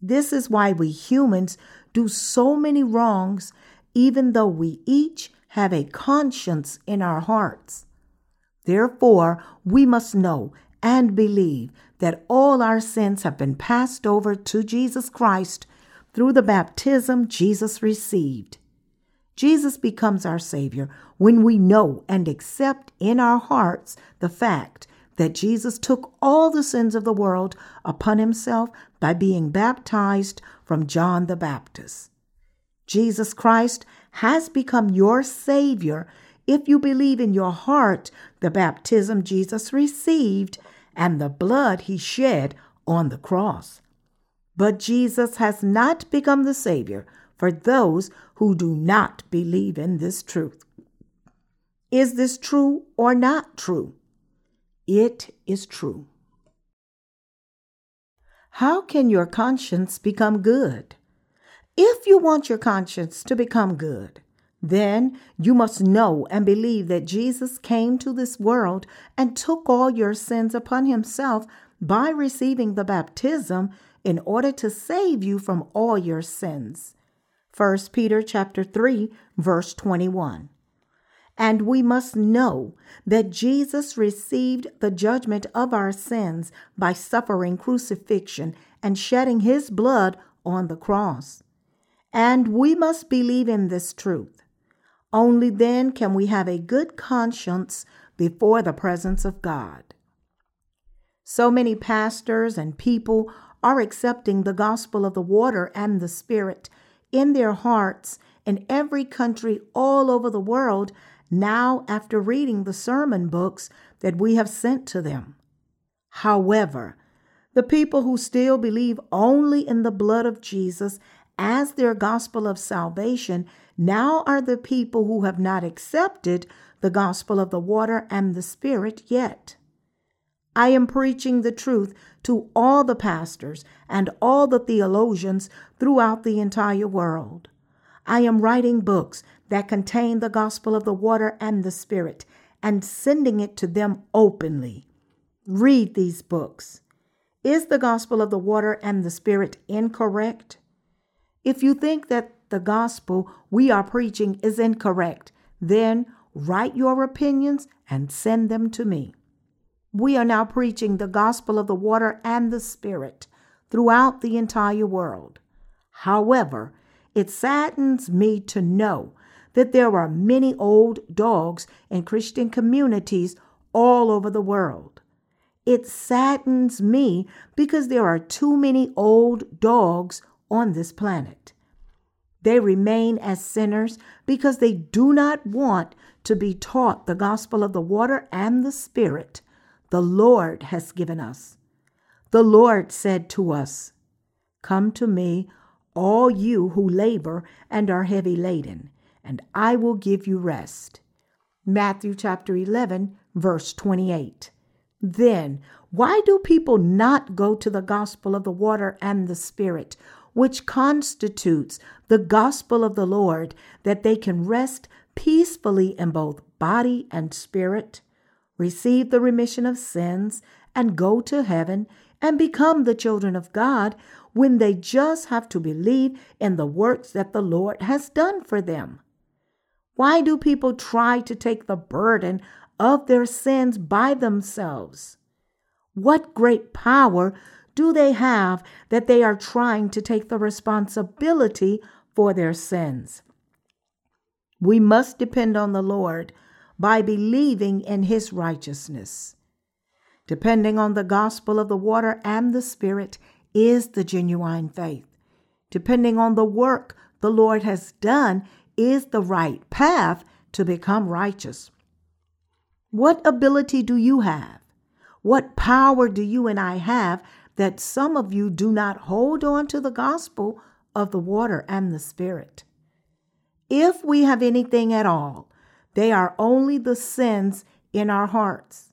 This is why we humans do so many wrongs, even though we each have a conscience in our hearts. Therefore, we must know and believe that all our sins have been passed over to Jesus Christ through the baptism Jesus received. Jesus becomes our Savior when we know and accept in our hearts the fact that Jesus took all the sins of the world upon himself by being baptized from John the Baptist. Jesus Christ has become your Savior if you believe in your heart the baptism Jesus received and the blood he shed on the cross. But Jesus has not become the Savior for those who do not believe in this truth. Is this true or not true? It is true. How can your conscience become good? If you want your conscience to become good, then you must know and believe that Jesus came to this world and took all your sins upon himself by receiving the baptism in order to save you from all your sins. 1 Peter chapter 3 verse 21. And we must know that Jesus received the judgment of our sins by suffering crucifixion and shedding his blood on the cross. And we must believe in this truth. Only then can we have a good conscience before the presence of God. So many pastors and people are accepting the gospel of the water and the Spirit in their hearts in every country all over the world now after reading the sermon books that we have sent to them. However, the people who still believe only in the blood of Jesus as their gospel of salvation now are the people who have not accepted the gospel of the water and the Spirit yet. I am preaching the truth to all the pastors and all the theologians throughout the entire world. I am writing books that contain the gospel of the water and the Spirit and sending it to them openly. Read these books. Is the gospel of the water and the Spirit incorrect? If you think that the gospel we are preaching is incorrect, then write your opinions and send them to me. We are now preaching the gospel of the water and the Spirit throughout the entire world. However, it saddens me to know that there are many old dogs in Christian communities all over the world. It saddens me because there are too many old dogs on this planet. They remain as sinners because they do not want to be taught the gospel of the water and the Spirit the Lord has given us. The Lord said to us, Come to me, all you who labor and are heavy laden, and I will give you rest. Matthew chapter 11, verse 28. Then, why do people not go to the gospel of the water and the Spirit, which constitutes the gospel of the Lord, that they can rest peacefully in both body and spirit? receive the remission of sins, and go to heaven and become the children of God when they just have to believe in the works that the Lord has done for them. Why do people try to take the burden of their sins by themselves? What great power do they have that they are trying to take the responsibility for their sins? We must depend on the Lord by believing in his righteousness. Depending on the gospel of the water and the Spirit is the genuine faith. Depending on the work the Lord has done is the right path to become righteous. What ability do you have? What power do you and I have that some of you do not hold on to the gospel of the water and the Spirit? If we have anything at all, they are only the sins in our hearts.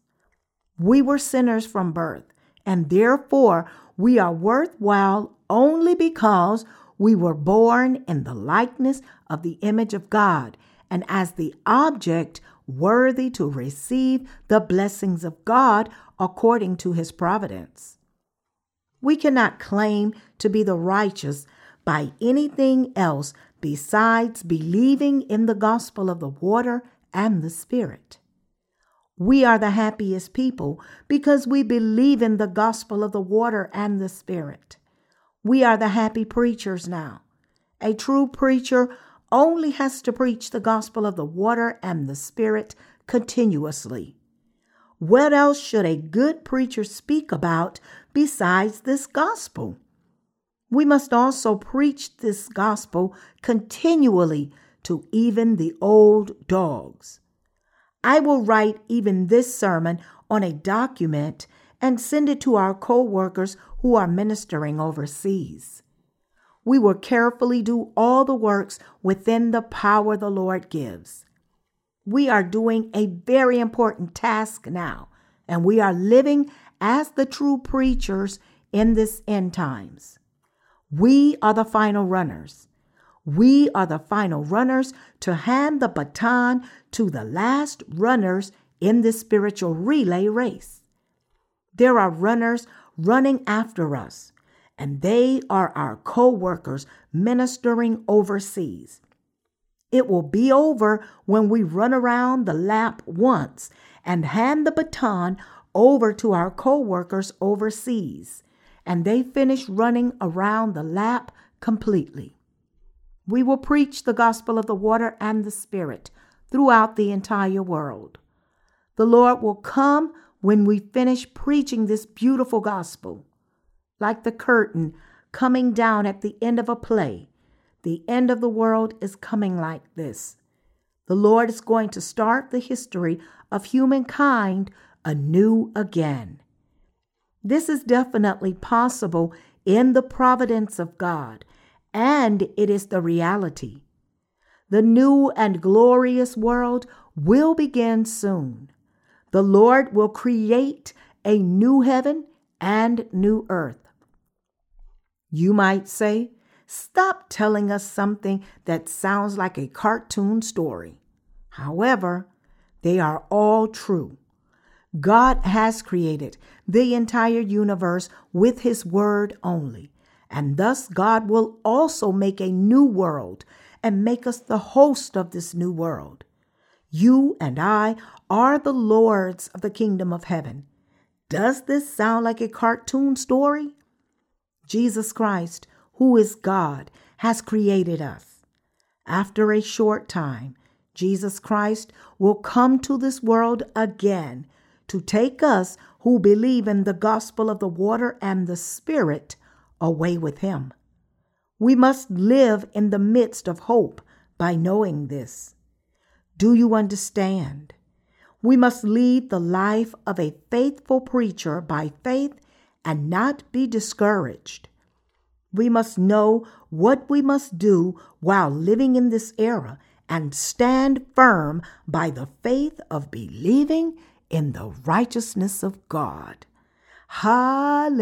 We were sinners from birth, and therefore we are worthwhile only because we were born in the likeness of the image of God and as the object worthy to receive the blessings of God according to his providence. We cannot claim to be the righteous by anything else besides believing in the gospel of the water and the Spirit. We are the happiest people because we believe in the gospel of the water and the Spirit. We are the happy preachers now. A true preacher only has to preach the gospel of the water and the Spirit continuously. What else should a good preacher speak about besides this gospel? We must also preach this gospel continually to even the old dogs. I will write even this sermon on a document and send it to our co workers who are ministering overseas. We will carefully do all the works within the power the Lord gives. We are doing a very important task now, and we are living as the true preachers in this end times. We are the final runners. We are the final runners to hand the baton to the last runners in this spiritual relay race. There are runners running after us, and they are our co workers ministering overseas. It will be over when we run around the lap once and hand the baton over to our co workers overseas, and they finish running around the lap completely. We will preach the gospel of the water and the Spirit throughout the entire world. The Lord will come when we finish preaching this beautiful gospel. Like the curtain coming down at the end of a play, the end of the world is coming like this. The Lord is going to start the history of humankind anew again. This is definitely possible in the providence of God, and it is the reality. The new and glorious world will begin soon. The Lord will create a new heaven and new earth. You might say, Stop telling us something that sounds like a cartoon story. However, they are all true. God has created the entire universe with His Word only, and thus God will also make a new world and make us the host of this new world. You and I are the lords of the kingdom of heaven. Does this sound like a cartoon story? Jesus Christ, who is God, has created us. After a short time, Jesus Christ will come to this world again to take us who believe in the gospel of the water and the Spirit away with him. We must live in the midst of hope by knowing this. Do you understand? We must lead the life of a faithful preacher by faith and not be discouraged. We must know what we must do while living in this era and stand firm by the faith of believing in the righteousness of God. Hallelujah.